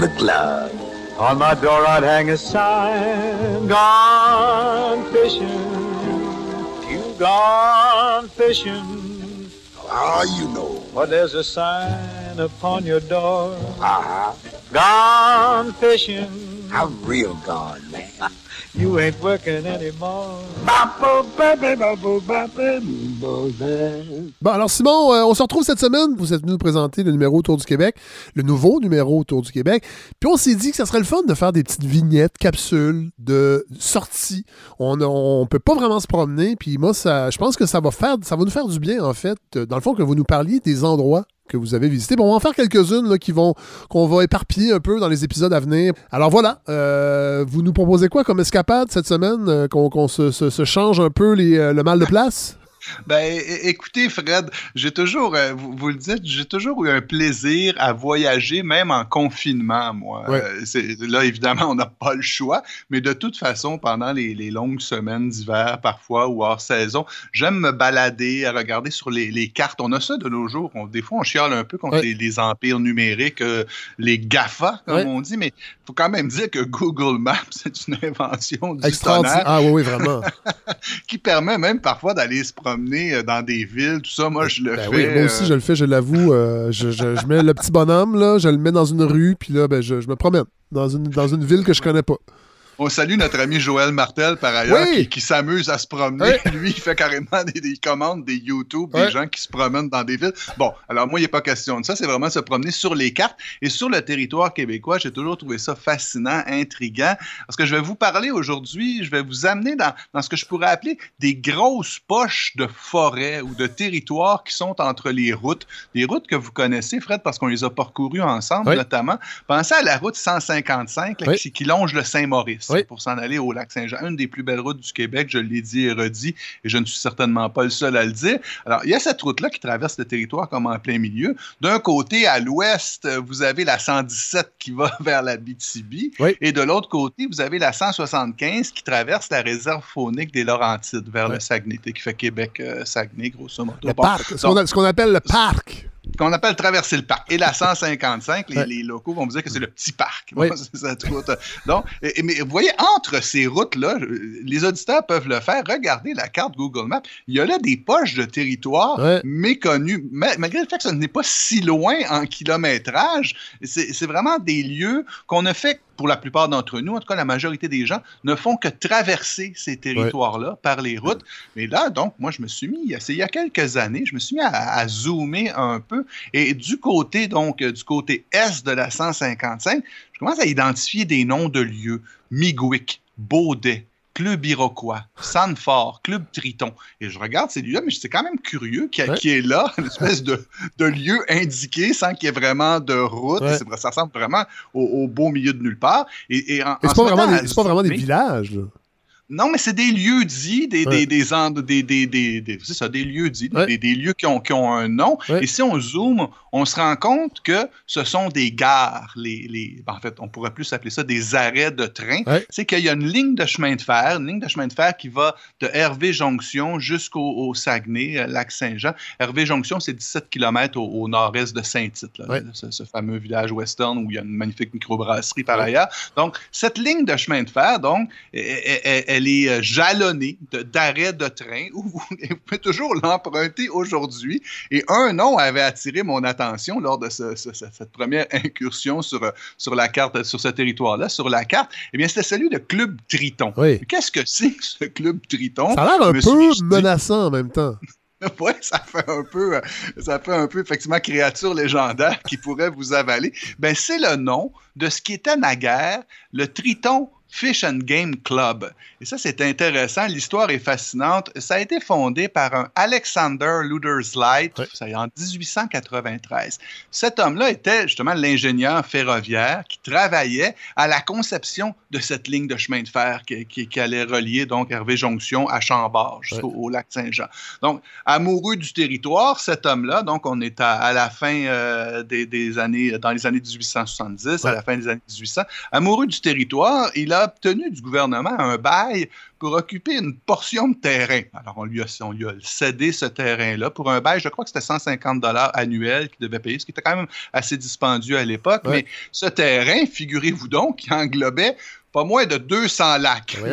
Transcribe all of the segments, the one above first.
to the club. On my door I'd hang a sign, gone fishing. You gone fishing. Ah, you know. Well, there's a sign upon your door, Uh-huh. gone fishing. I'm real gone, man. You ain't working anymore. Bon, alors Simon, euh, on se retrouve cette semaine. Vous êtes venu nous présenter le numéro Autour du Québec, le nouveau numéro Autour du Québec. Puis on s'est dit que ça serait le fun de faire des petites vignettes, capsules de sortie. On on peut pas vraiment se promener. Puis moi, je pense que ça va faire, ça va nous faire du bien en fait. euh, Dans le fond, que vous nous parliez des endroits que vous avez visités. Bon, on va en faire quelques-unes qui vont qu'on va éparpiller un peu dans les épisodes à venir. Alors voilà, euh, vous nous proposez quoi comme escapade cette semaine, euh, qu'on se, change un peu euh, le mal de place? Ben, écoutez, Fred, j'ai toujours, euh, vous, vous le dites, j'ai toujours eu un plaisir à voyager, même en confinement, moi. Ouais. Euh, là, évidemment, on n'a pas le choix, mais de toute façon, pendant les, les longues semaines d'hiver, parfois, ou hors saison, j'aime me balader, à regarder sur les, les cartes. On a ça de nos jours. On- des fois, on chiale un peu contre les, les empires numériques, euh, les GAFA, comme on dit, mais il faut quand même dire que Google Maps, c'est une invention du Extraordinaire. tonnerre Ah oui, oui, vraiment. qui permet même parfois d'aller se promener euh, dans des villes, tout ça. Moi, je le Ben fais. oui, moi aussi, je le fais, je l'avoue. euh, je, je- je mets le petit bonhomme, là, je le mets dans une rue, puis là, ben, je, je me promène dans une, dans une ville que je connais pas. On salue notre ami Joël Martel, par ailleurs, Oui. qui, qui s'amuse à se promener. Oui. Lui, il fait carrément des, des commandes, des YouTube, des gens qui se promènent dans des villes. Bon, alors moi, il n'est pas question de ça. C'est vraiment se promener sur les cartes. Et sur le territoire québécois, j'ai toujours trouvé ça fascinant, intriguant. Parce que je vais vous parler aujourd'hui, je vais vous amener dans, dans ce que je pourrais appeler des grosses poches de forêt ou de territoires qui sont entre les routes. Des routes que vous connaissez, Fred, parce qu'on les a parcourues ensemble, notamment. Pensez à la route 155 là, Oui. qui, qui longe le Saint-Maurice Oui. pour s'en aller au lac Saint-Jean. Une des plus belles routes du Québec, je l'ai dit et redit, et je ne suis certainement pas le seul à le dire. Alors, il y a cette route-là qui traverse le territoire comme en plein milieu. D'un côté, à l'ouest, euh, vous avez la 117 qui va vers la BTB, Oui. et de l'autre côté, vous avez la 175 qui traverse la réserve faunique des Laurentides vers Oui. le Saguenay, qui fait Québec-Saguenay, grosso modo. Le Bon, parc, qu'on ce qu'on appelle le parc. Qu'on appelle traverser le parc. Et la 155, les, les locaux vont vous dire que c'est le petit parc. Oui. Bon. Donc, et- mais vous voyez, entre ces routes-là, je- les auditeurs peuvent le faire. Regardez la carte Google Maps. Il y a là des poches de territoire Ouais. méconnues, ma- malgré le fait que ce n'est pas si loin en kilométrage. C'est c'est vraiment des lieux qu'on ne fait, pour la plupart d'entre nous, en tout cas la majorité des gens, ne font que traverser ces territoires-là par les routes. Mais là, donc, moi, je me suis mis, c'est il y a quelques années, je me suis mis à, à zoomer un peu. Et du côté, donc, du côté est de la 155, je commence à identifier des noms de lieux. Migwick, Baudet, Club Iroquois, Sanfort, Club Triton. Et je regarde ces lieux-là, mais c'est quand même curieux qu'il y, Ouais. ait là une espèce de, de lieu indiqué sans qu'il y ait vraiment de route. Ouais. Ça ressemble vraiment au, au beau milieu de nulle part. Et, et en- Et c'est pas, pas vraiment des villages. là. Non, mais c'est des lieux dits, des, Ouais. des, des, des, des, des- ça, des lieux dits, Ouais. des, des lieux qui ont, qui ont un nom. Ouais. Et si on zoome, on se rend compte que ce sont des gares. Les, les, ben, en fait, on pourrait plus appeler ça des arrêts de train. C'est qu'il y a une ligne de chemin de fer, une ligne de chemin de fer qui va de Hervé Jonction jusqu'au au Saguenay, euh, lac Saint-Jean. Hervé Jonction, c'est 17 km au, au nord-est de Saint-Tite, ce, ce fameux village western où il y a une magnifique microbrasserie par ailleurs. Donc, cette ligne de chemin de fer, donc, elle- elle est euh, jalonnée de- d'arrêts de, train où vous, vous pouvez toujours l'emprunter aujourd'hui. Et un nom avait attiré mon attention lors de ce- ce- ce- cette première incursion sur, euh, sur la carte, sur ce territoire-là, sur la carte. Eh bien, c'était celui de Club Triton. Oui. Qu'est-ce que c'est que ce Club Triton? Ça a l'air un peu dit- menaçant en même temps. Oui, ça fait un peu, euh, ça fait un peu effectivement créature légendaire qui pourrait vous avaler. Ben, c'est le nom de ce qui était naguère le Triton Fish and Game Club. Et ça, c'est intéressant. L'histoire est fascinante. Ça a été fondé par un Alexander Luderslight est, en 1893. Cet homme-là était justement l'ingénieur ferroviaire qui travaillait à la conception de cette ligne de chemin de fer qui, qui- qui allait relier donc Hervé Jonction à Chambord jusqu'au au lac Saint-Jean. Donc, amoureux du territoire, cet homme-là, donc on est à, à la fin euh, des, des années, dans les années 1870, à la fin des années 1800, amoureux du territoire, il a a obtenu du gouvernement un bail pour occuper une portion de terrain. Alors, on lui a, on lui a cédé ce terrain-là pour un bail, je crois que c'était 150 dollars annuels qu'il devait payer, ce qui était quand même assez dispendieux à l'époque. Ouais. Mais ce terrain, figurez-vous donc, qui englobait pas moins de 200 lacs.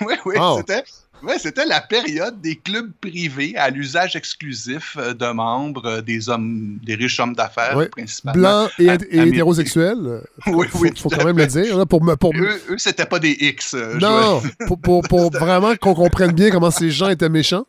Oui, oui, Wow. c'était. Ouais, c'était la période des clubs privés à l'usage exclusif euh, de membres, euh, des hommes, des riches hommes d'affaires Ouais. principalement. Blanc et, et Américain. hétérosexuel. Oui, faut, oui, faut quand même le dire. là, pour, me- pour, Eux, eux c'était pas des X. euh, non, pour, pour, pour vraiment qu'on comprenne bien comment ces gens étaient méchants.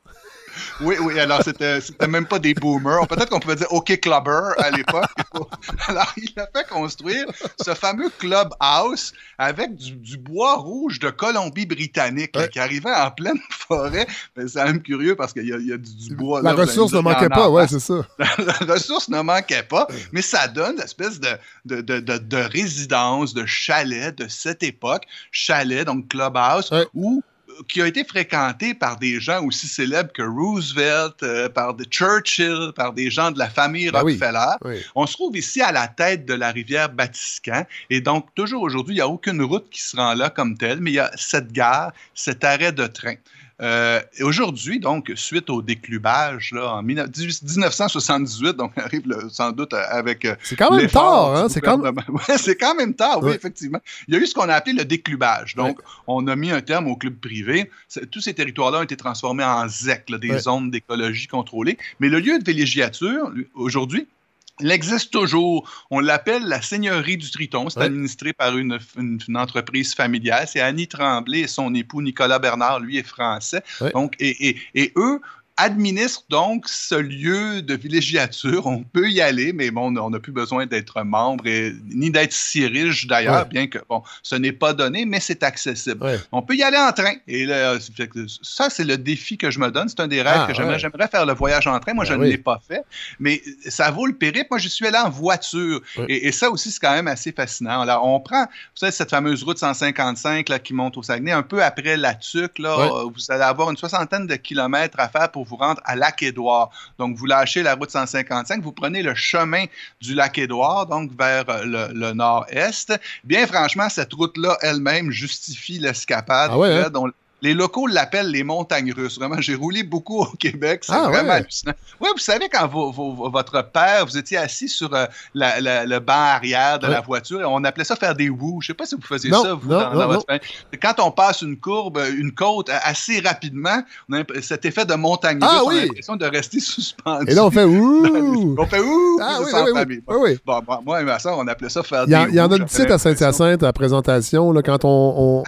Oui, oui, alors c'était c'était même pas des boomers. Peut-être qu'on pouvait dire OK Clubber à l'époque. Alors, il a fait construire ce fameux clubhouse avec du, du bois rouge de Colombie-Britannique Ouais. qui arrivait en pleine forêt. Mais C'est quand même curieux parce qu'il y, a- il y a du, du bois. La là, ressource ne manquait pas, ouais, masse. c'est ça. la ressource ne manquait pas, mais ça donne l'espèce de, de, de, de, de résidence, de chalet de cette époque, chalet, donc clubhouse, Ouais. où qui a été fréquenté par des gens aussi célèbres que Roosevelt, euh, par des Churchill, par des gens de la famille Ben oui. Rockefeller. Oui. On se trouve ici à la tête de la rivière Batiscan. Et donc, toujours aujourd'hui, il n'y a aucune route qui se rend là comme telle, mais il y a cette gare, cet arrêt de train. Euh, et aujourd'hui, donc, suite au déclubage, là, en 19- 1978, donc on arrive sans doute avec euh, C'est quand même tard, hein? C'est quand. Ouais, c'est quand même tard, oui, Ouais. effectivement. Il y a eu ce qu'on a appelé le déclubage. Donc, on a mis un terme au club privé. Tous ces territoires-là ont été transformés en ZEC, là, des zones d'écologie contrôlées. Mais le lieu de villégiature, aujourd'hui, il existe toujours. On l'appelle la Seigneurie du Triton. C'est Ouais. administré par une, une- une entreprise familiale. C'est Annie Tremblay et son époux Nicolas Bernard, lui, est français. Ouais. Donc, et, et- et eux administrent donc ce lieu de villégiature. On peut y aller, mais bon, on n'a plus besoin d'être membre et, ni d'être si riche d'ailleurs, Ouais. bien que, bon, ce n'est pas donné, mais c'est accessible. Ouais. On peut y aller en train. Et là, que ça, c'est le défi que je me donne. C'est un des rêves Ah, que j'aimerais. ouais. J'aimerais faire le voyage en train. Moi, Ben je ne l'ai pas fait. Mais ça vaut le périple. Moi, je suis allé en voiture. Et, et ça aussi, c'est quand même assez fascinant. Alors, on prend, vous savez, cette fameuse route 155 là, qui monte au Saguenay, un peu après la Tuque. Là, euh, Vous allez avoir une soixantaine de kilomètres à faire pour vous rendre à Lac-Édouard. Donc, vous lâchez la route 155, vous prenez le chemin du Lac-Édouard, donc vers le, le nord-est. Bien franchement, cette route-là elle-même justifie l'escapade. Ah ouais, hein? Dont les locaux l'appellent les montagnes russes. Vraiment, j'ai roulé beaucoup au Québec. C'est Ah, vraiment ouais. hallucinant. Oui, vous savez, quand vo- vo- votre père, vous étiez assis sur euh, la- la- le banc arrière de Ouais. la voiture, et on appelait ça faire des wous. Je sais pas si vous faisiez Non, ça, vous, non, dans, non, dans votre. Quand on passe une courbe, une côte euh, assez rapidement, on a cet effet de montagne Ah russe, on a oui. l'impression de rester suspendu. Et là, on fait ouh! On fait ouh! Ah oui, oui, oui, oui, oui. Bon, bon, moi et ma soeur, on appelait ça faire des il y en a une petite à. Saint-Hyacinthe à la présentation, là, quand on, on-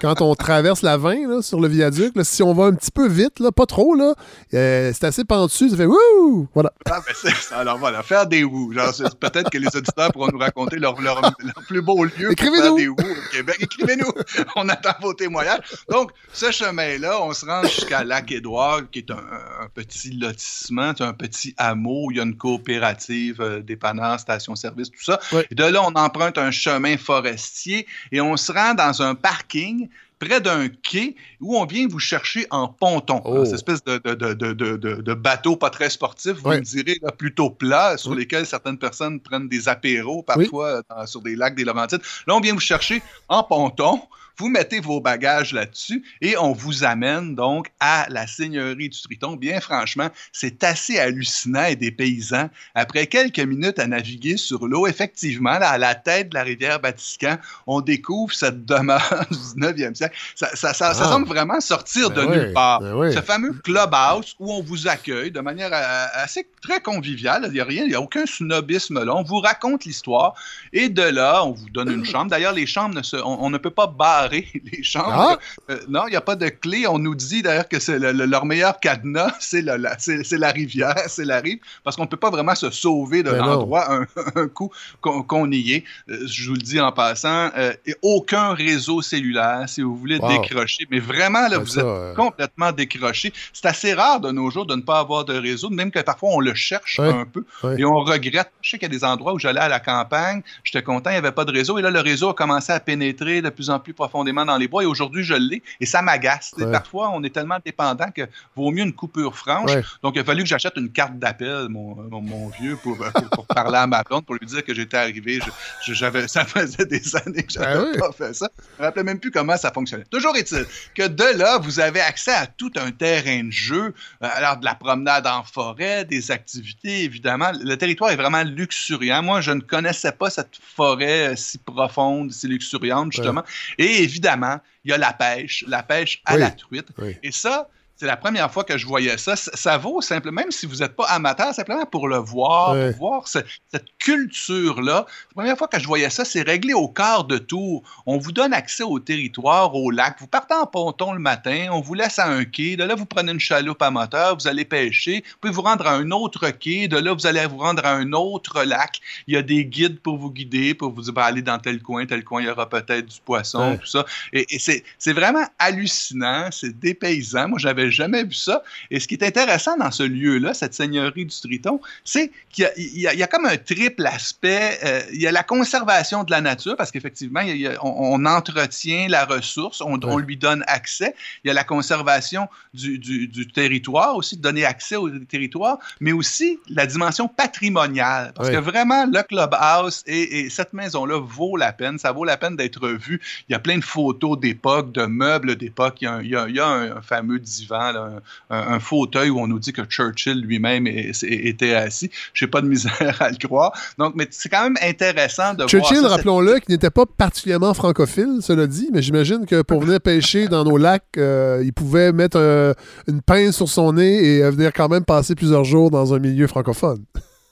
quand on traverse la 20 là, sur le viaduc. là, si on va un petit peu vite, là, pas trop, là, euh, c'est assez pentu, ça fait wouh! Voilà. Ah, ben. Alors voilà, faire des c'est- peut-être que les auditeurs pourront nous raconter leur, leur, leur plus beau lieu pour Écrivez-nous. faire des wous au Québec. Écrivez-nous. On attend vos témoignages. Donc, ce chemin-là, on se rend jusqu'à Lac-Édouard, qui est un, un petit lotissement, un petit hameau. où Il y a une coopérative, euh, dépanneur, station-service, tout ça. De là, on emprunte un chemin forestier et on se rend dans un parking près d'un quai où on vient vous chercher en ponton. Oh. Cette espèce de, bateau pas très sportif, vous Ouais. me direz, là, plutôt plat, sur Oui. lesquels certaines personnes prennent des apéros parfois dans- sur des lacs des Laurentides. Là, on vient vous chercher en ponton. Vous mettez vos bagages là-dessus et on vous amène donc à la Seigneurie du Triton. Bien franchement, c'est assez hallucinant et des paysans. Après quelques minutes à naviguer sur l'eau, effectivement, là, à la tête de la rivière Batiscan, on découvre cette demeure du 19e siècle. Ça, ça, ça, ça Ah. semble vraiment sortir Ben de ouais, nulle part. ben. Ce fameux clubhouse où on vous accueille de manière euh, assez très conviviale. Il n'y a rien, il n'y a aucun snobisme là. On vous raconte l'histoire et de là, on vous donne une chambre. D'ailleurs, les chambres, ne se, on, on ne peut pas barrer les chambres. Ah! Euh, non, il n'y a pas de clé. On nous dit d'ailleurs que c'est le- le- leur meilleur cadenas, c'est la, rivière, c'est la rive, parce qu'on ne peut pas vraiment se sauver de Ben l'endroit un, un coup qu'on y est. Euh, je vous le dis en passant, euh, et aucun réseau cellulaire si vous voulez Wow. décrocher. Mais vraiment, là, Ben vous ça, êtes complètement décroché. C'est assez rare de nos jours de ne pas avoir de réseau, même que parfois on le cherche un peu et on regrette. Je sais qu'il y a des endroits où j'allais à la campagne, j'étais content, il n'y avait pas de réseau, et là, le réseau a commencé à pénétrer de plus en plus profondément profondément dans les bois et aujourd'hui, je l'ai et ça m'agace. Ouais. Parfois, on est tellement dépendant que vaut mieux une coupure franche. Ouais. Donc, il a fallu que j'achète une carte d'appel, mon, mon, mon vieux, pour, euh, pour, pour parler à ma blonde, pour lui dire que j'étais arrivé. Je- ça faisait des années que j'avais Ah oui. pas fait ça. Je me rappelais même plus comment ça fonctionnait. Toujours est-il que de là, vous avez accès à tout un terrain de jeu, euh, alors de la promenade en forêt, des activités, évidemment. Le territoire est vraiment luxuriant. Moi, je ne connaissais pas cette forêt euh, si profonde, si luxuriante, justement. Et évidemment, il y a la pêche, la pêche à Oui. la truite. Oui. Et ça, c'est la première fois que je voyais ça. Ça, ça vaut simplement, même si vous n'êtes pas amateur, simplement pour le voir, Ouais. pour voir ce- cette culture-là. La première fois que je voyais ça, c'est réglé au quart de tour. On vous donne accès au territoire, au lac. Vous partez en ponton le matin, on vous laisse à un quai. De là, vous prenez une chaloupe à moteur, vous allez pêcher. Vous pouvez vous rendre à un autre quai. De là, vous allez vous rendre à un autre lac. Il y a des guides pour vous guider, pour vous dire, ben, allez dans tel coin, tel coin, il y aura peut-être du poisson, Ouais. tout ça. Et, et c'est c'est vraiment hallucinant, c'est dépaysant. Moi, j'avais jamais vu ça. Et ce qui est intéressant dans ce lieu-là, cette seigneurie du Triton, c'est qu'il y a, y y comme un triple aspect. Euh, il y a la conservation de la nature, parce qu'effectivement, on, on entretient la ressource, on, on lui donne accès. Il y a la conservation du, du- du territoire aussi, de donner accès au territoire, mais aussi la dimension patrimoniale. Parce que vraiment, le clubhouse et, et cette maison-là vaut la peine. Ça vaut la peine d'être vu. Il y a plein de photos d'époque, de meubles d'époque. Il y a, il il y un fameux divan, là, un, un- un fauteuil où on nous dit que Churchill lui-même était assis. Je n'ai pas de misère à le croire. Donc, mais c'est quand même intéressant de Churchill, voir rappelons-le, qui n'était pas particulièrement francophile, cela dit, mais j'imagine que pour venir pêcher dans nos lacs, euh, il pouvait mettre euh, une pince sur son nez et euh, venir quand même passer plusieurs jours dans un milieu francophone.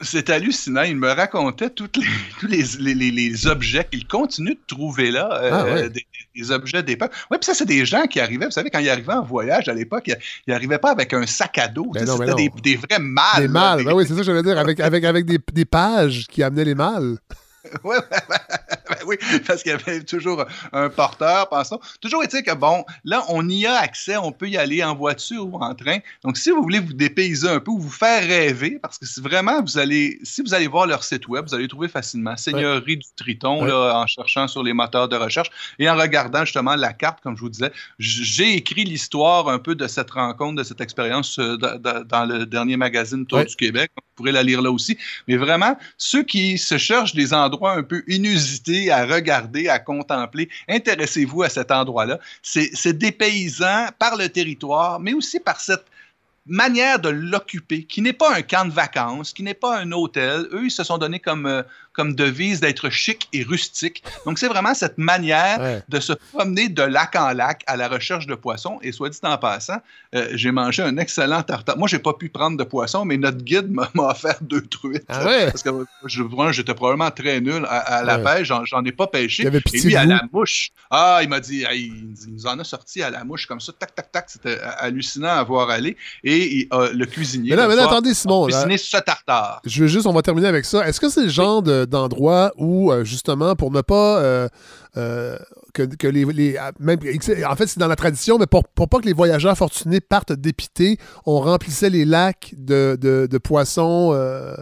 C'est hallucinant. Il me racontait toutes les, tous les, les- les- les objets qu'il continue de trouver là, euh, Ah ouais. des, des objets d'époque. Oui, puis ça, c'est des gens qui arrivaient. Vous savez, quand ils arrivaient en voyage à l'époque, ils n'arrivaient pas avec un sac à dos. Ben C'était des, non. des vrais mâles. les là, mâles, des- ben oui, c'est ça que j'allais dire, avec, avec, avec des, des pages qui amenaient les mâles. Ouais, ouais, ouais, oui, parce qu'il y avait toujours un porteur, pensons. Toujours est-il que, bon, là, on y a accès, on peut y aller en voiture ou en train. Donc, si vous voulez vous dépayser un peu ou vous faire rêver, parce que c'est vraiment, vous allez, si vous allez voir leur site web, vous allez le trouver facilement. Seigneurie du Triton, Ouais. là, en cherchant sur les moteurs de recherche et en regardant justement la carte, comme je vous disais. J'ai écrit l'histoire un peu de cette rencontre, de cette expérience euh, da- da- dans le dernier magazine Tour Ouais. du Québec. Vous pourrez la lire là aussi. Mais vraiment, ceux qui se cherchent des endroits un peu inusités à regarder, à contempler, intéressez-vous à cet endroit-là. C'est dépaysant par le territoire, mais aussi par cette manière de l'occuper, qui n'est pas un camp de vacances, qui n'est pas un hôtel. Eux, ils se sont donnés comme, euh, comme devise d'être chic et rustique. Donc, c'est vraiment cette manière Ouais. de se promener de lac en lac à la recherche de poissons. Et soit dit en passant, euh, j'ai mangé un excellent tartare. Moi, j'ai pas pu prendre de poisson, mais notre guide m'a offert deux truites. Ah ouais? Parce que je, moi, j'étais probablement très nul à, à la Ouais. pêche. J'en, ai pas pêché. Il avait Et lui, à la mouche. Ah, il m'a dit, ah, il, il nous en a sorti à la mouche comme ça, tac, tac, tac. C'était hallucinant à voir aller. Et il- euh, le cuisinier. Mais là, mais là, attendez, Simon. cuisiné ce tartare. je veux juste, on va terminer avec ça. Est-ce que c'est le genre de- d'endroit où, euh, justement, pour ne pas. Que, que les, les- ah, même, en fait, c'est dans la tradition, mais pour, pour pas que les voyageurs fortunés partent dépités, on remplissait les lacs de, de, de poissons euh,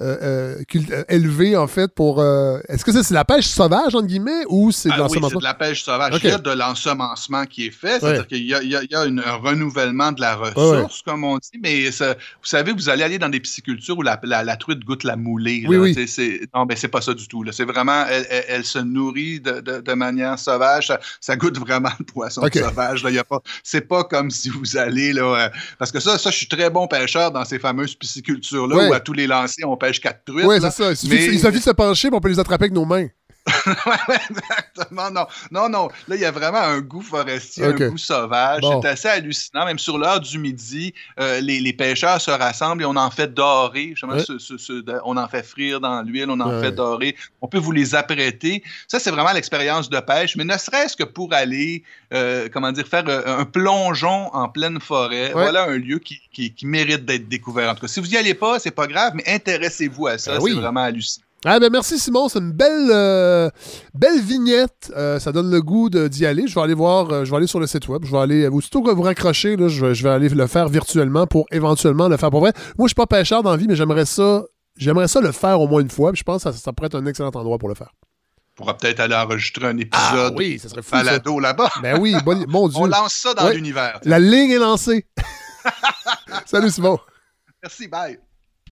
euh, euh, élevés, en fait, pour. Est-ce que ça, c'est la pêche sauvage, entre guillemets, ou c'est de Ah oui, c'est l'ensemencement? de la pêche sauvage. Il y a de l'ensemencement qui est fait. C'est-à-dire Ouais. qu'il y a, il y a- il y a une- un renouvellement de la ressource, comme on dit. Mais ça- vous savez, vous allez aller dans des piscicultures où la, la- la truite goûte la moulée. Oui, là. oui. C'est- c'est- non, mais c'est pas ça du tout. C'est vraiment, elle, elle- elle se nourrit de, de- de manière sauvage. Ça, ça goûte vraiment le poisson sauvage. Là. Y a pas, c'est pas comme si vous allez là. euh, parce que ça, ça, je suis très bon pêcheur dans ces fameuses piscicultures-là Ouais. où à tous les lancers, on pêche quatre truites. Oui, là. c'est ça. Il suffit, Mais- il suffit de se pencher, puis on peut les attraper avec nos mains. Exactement. Non, non, non. Là, il y a vraiment un goût forestier, un goût sauvage. Bon. C'est assez hallucinant. Même sur l'heure du midi, euh, les, les pêcheurs se rassemblent et on en fait dorer. Justement, Ouais. ce- ce- ce- de- on en fait frire dans l'huile, on en Ouais. fait dorer. On peut vous les apprêter. Ça, c'est vraiment l'expérience de pêche. Mais ne serait-ce que pour aller, euh, comment dire, faire euh, un plongeon en pleine forêt, Ouais. voilà un lieu qui, qui- qui mérite d'être découvert. En tout cas, si vous n'y allez pas, c'est pas grave, mais intéressez-vous à ça. Ben oui. C'est vraiment hallucinant. Ah ben merci Simon, c'est une belle euh, belle vignette. Euh, ça donne le goût d'y aller. Je vais aller voir, euh, je vais aller sur le site web. Je vais aller aussitôt que vous raccrochez, là, je, vais, je vais aller le faire virtuellement pour éventuellement le faire pour vrai. Moi, je suis pas pêcheur dans la vie, mais j'aimerais ça, j'aimerais ça le faire au moins une fois. puis je pense que ça, ça pourrait être un excellent endroit pour le faire. pourra peut-être aller enregistrer un Ah épisode oui, ça serait fou. Balado là-bas. Ben oui, bon, mon Dieu. On lance ça dans Ouais. l'univers. La ligne est lancée. Salut Simon. Merci, bye.